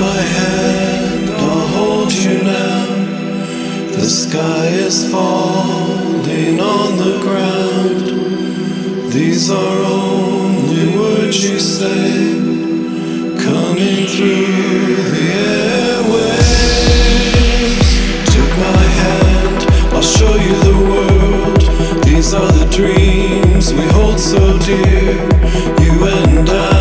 my hand, I'll hold you now. The sky is falling on the ground. These are only words you say, coming through the airwaves. Take my hand, I'll show you the world. These are the dreams we hold so dear, you and I.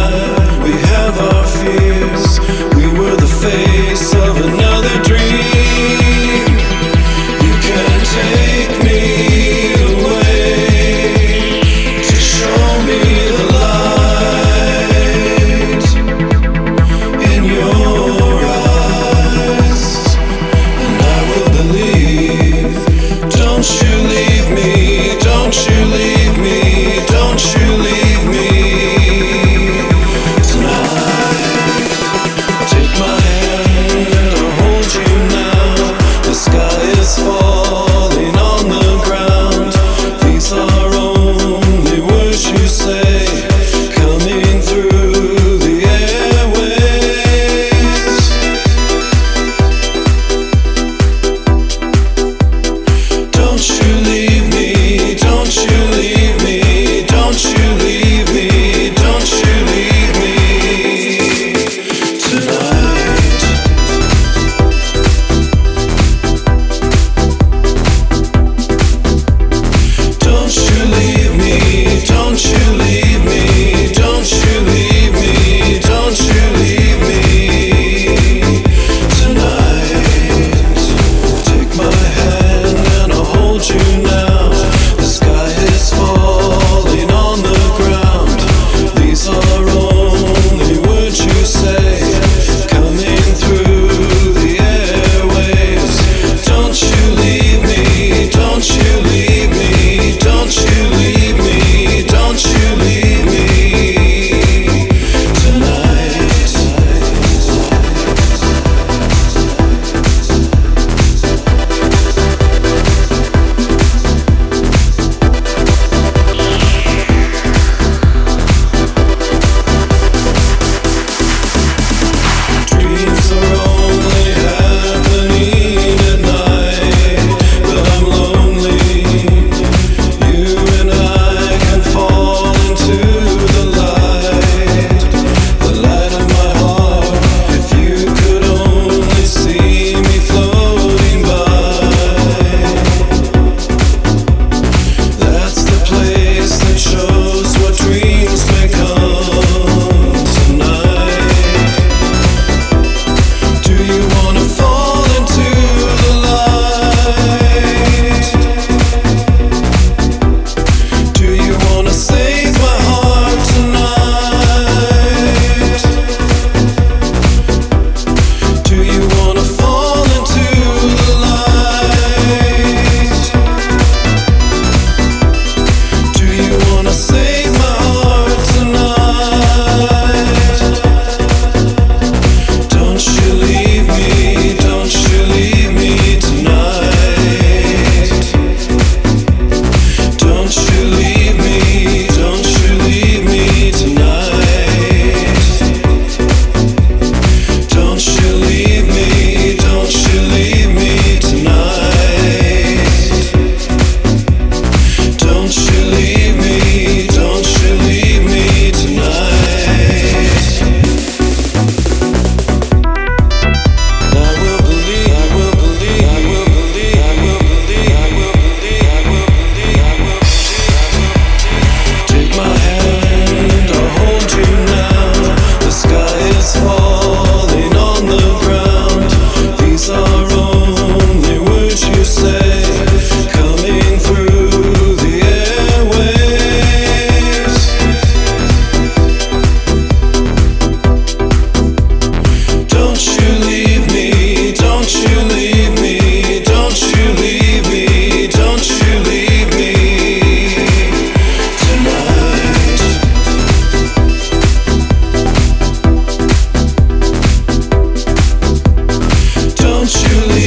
you.